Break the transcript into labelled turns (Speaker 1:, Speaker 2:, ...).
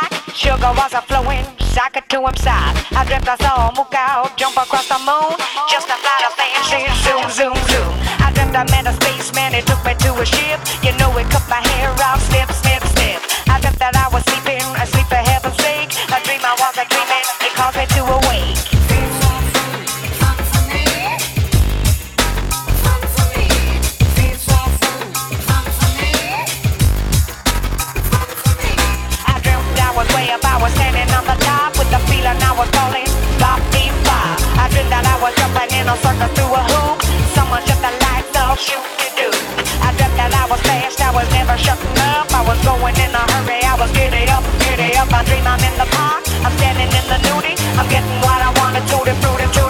Speaker 1: back. Sugar was a flowing, socket to him side. I dreamt I saw a walk jump across the moon. Just a flight of fancy, zoom, zoom, zoom. I dreamt I met a spaceman, he took me to a ship. You know, he cut my hair out, slipped If I dream I'm in the park, I'm standing in the nudie, I'm getting what I wanna do
Speaker 2: to fruit and juice.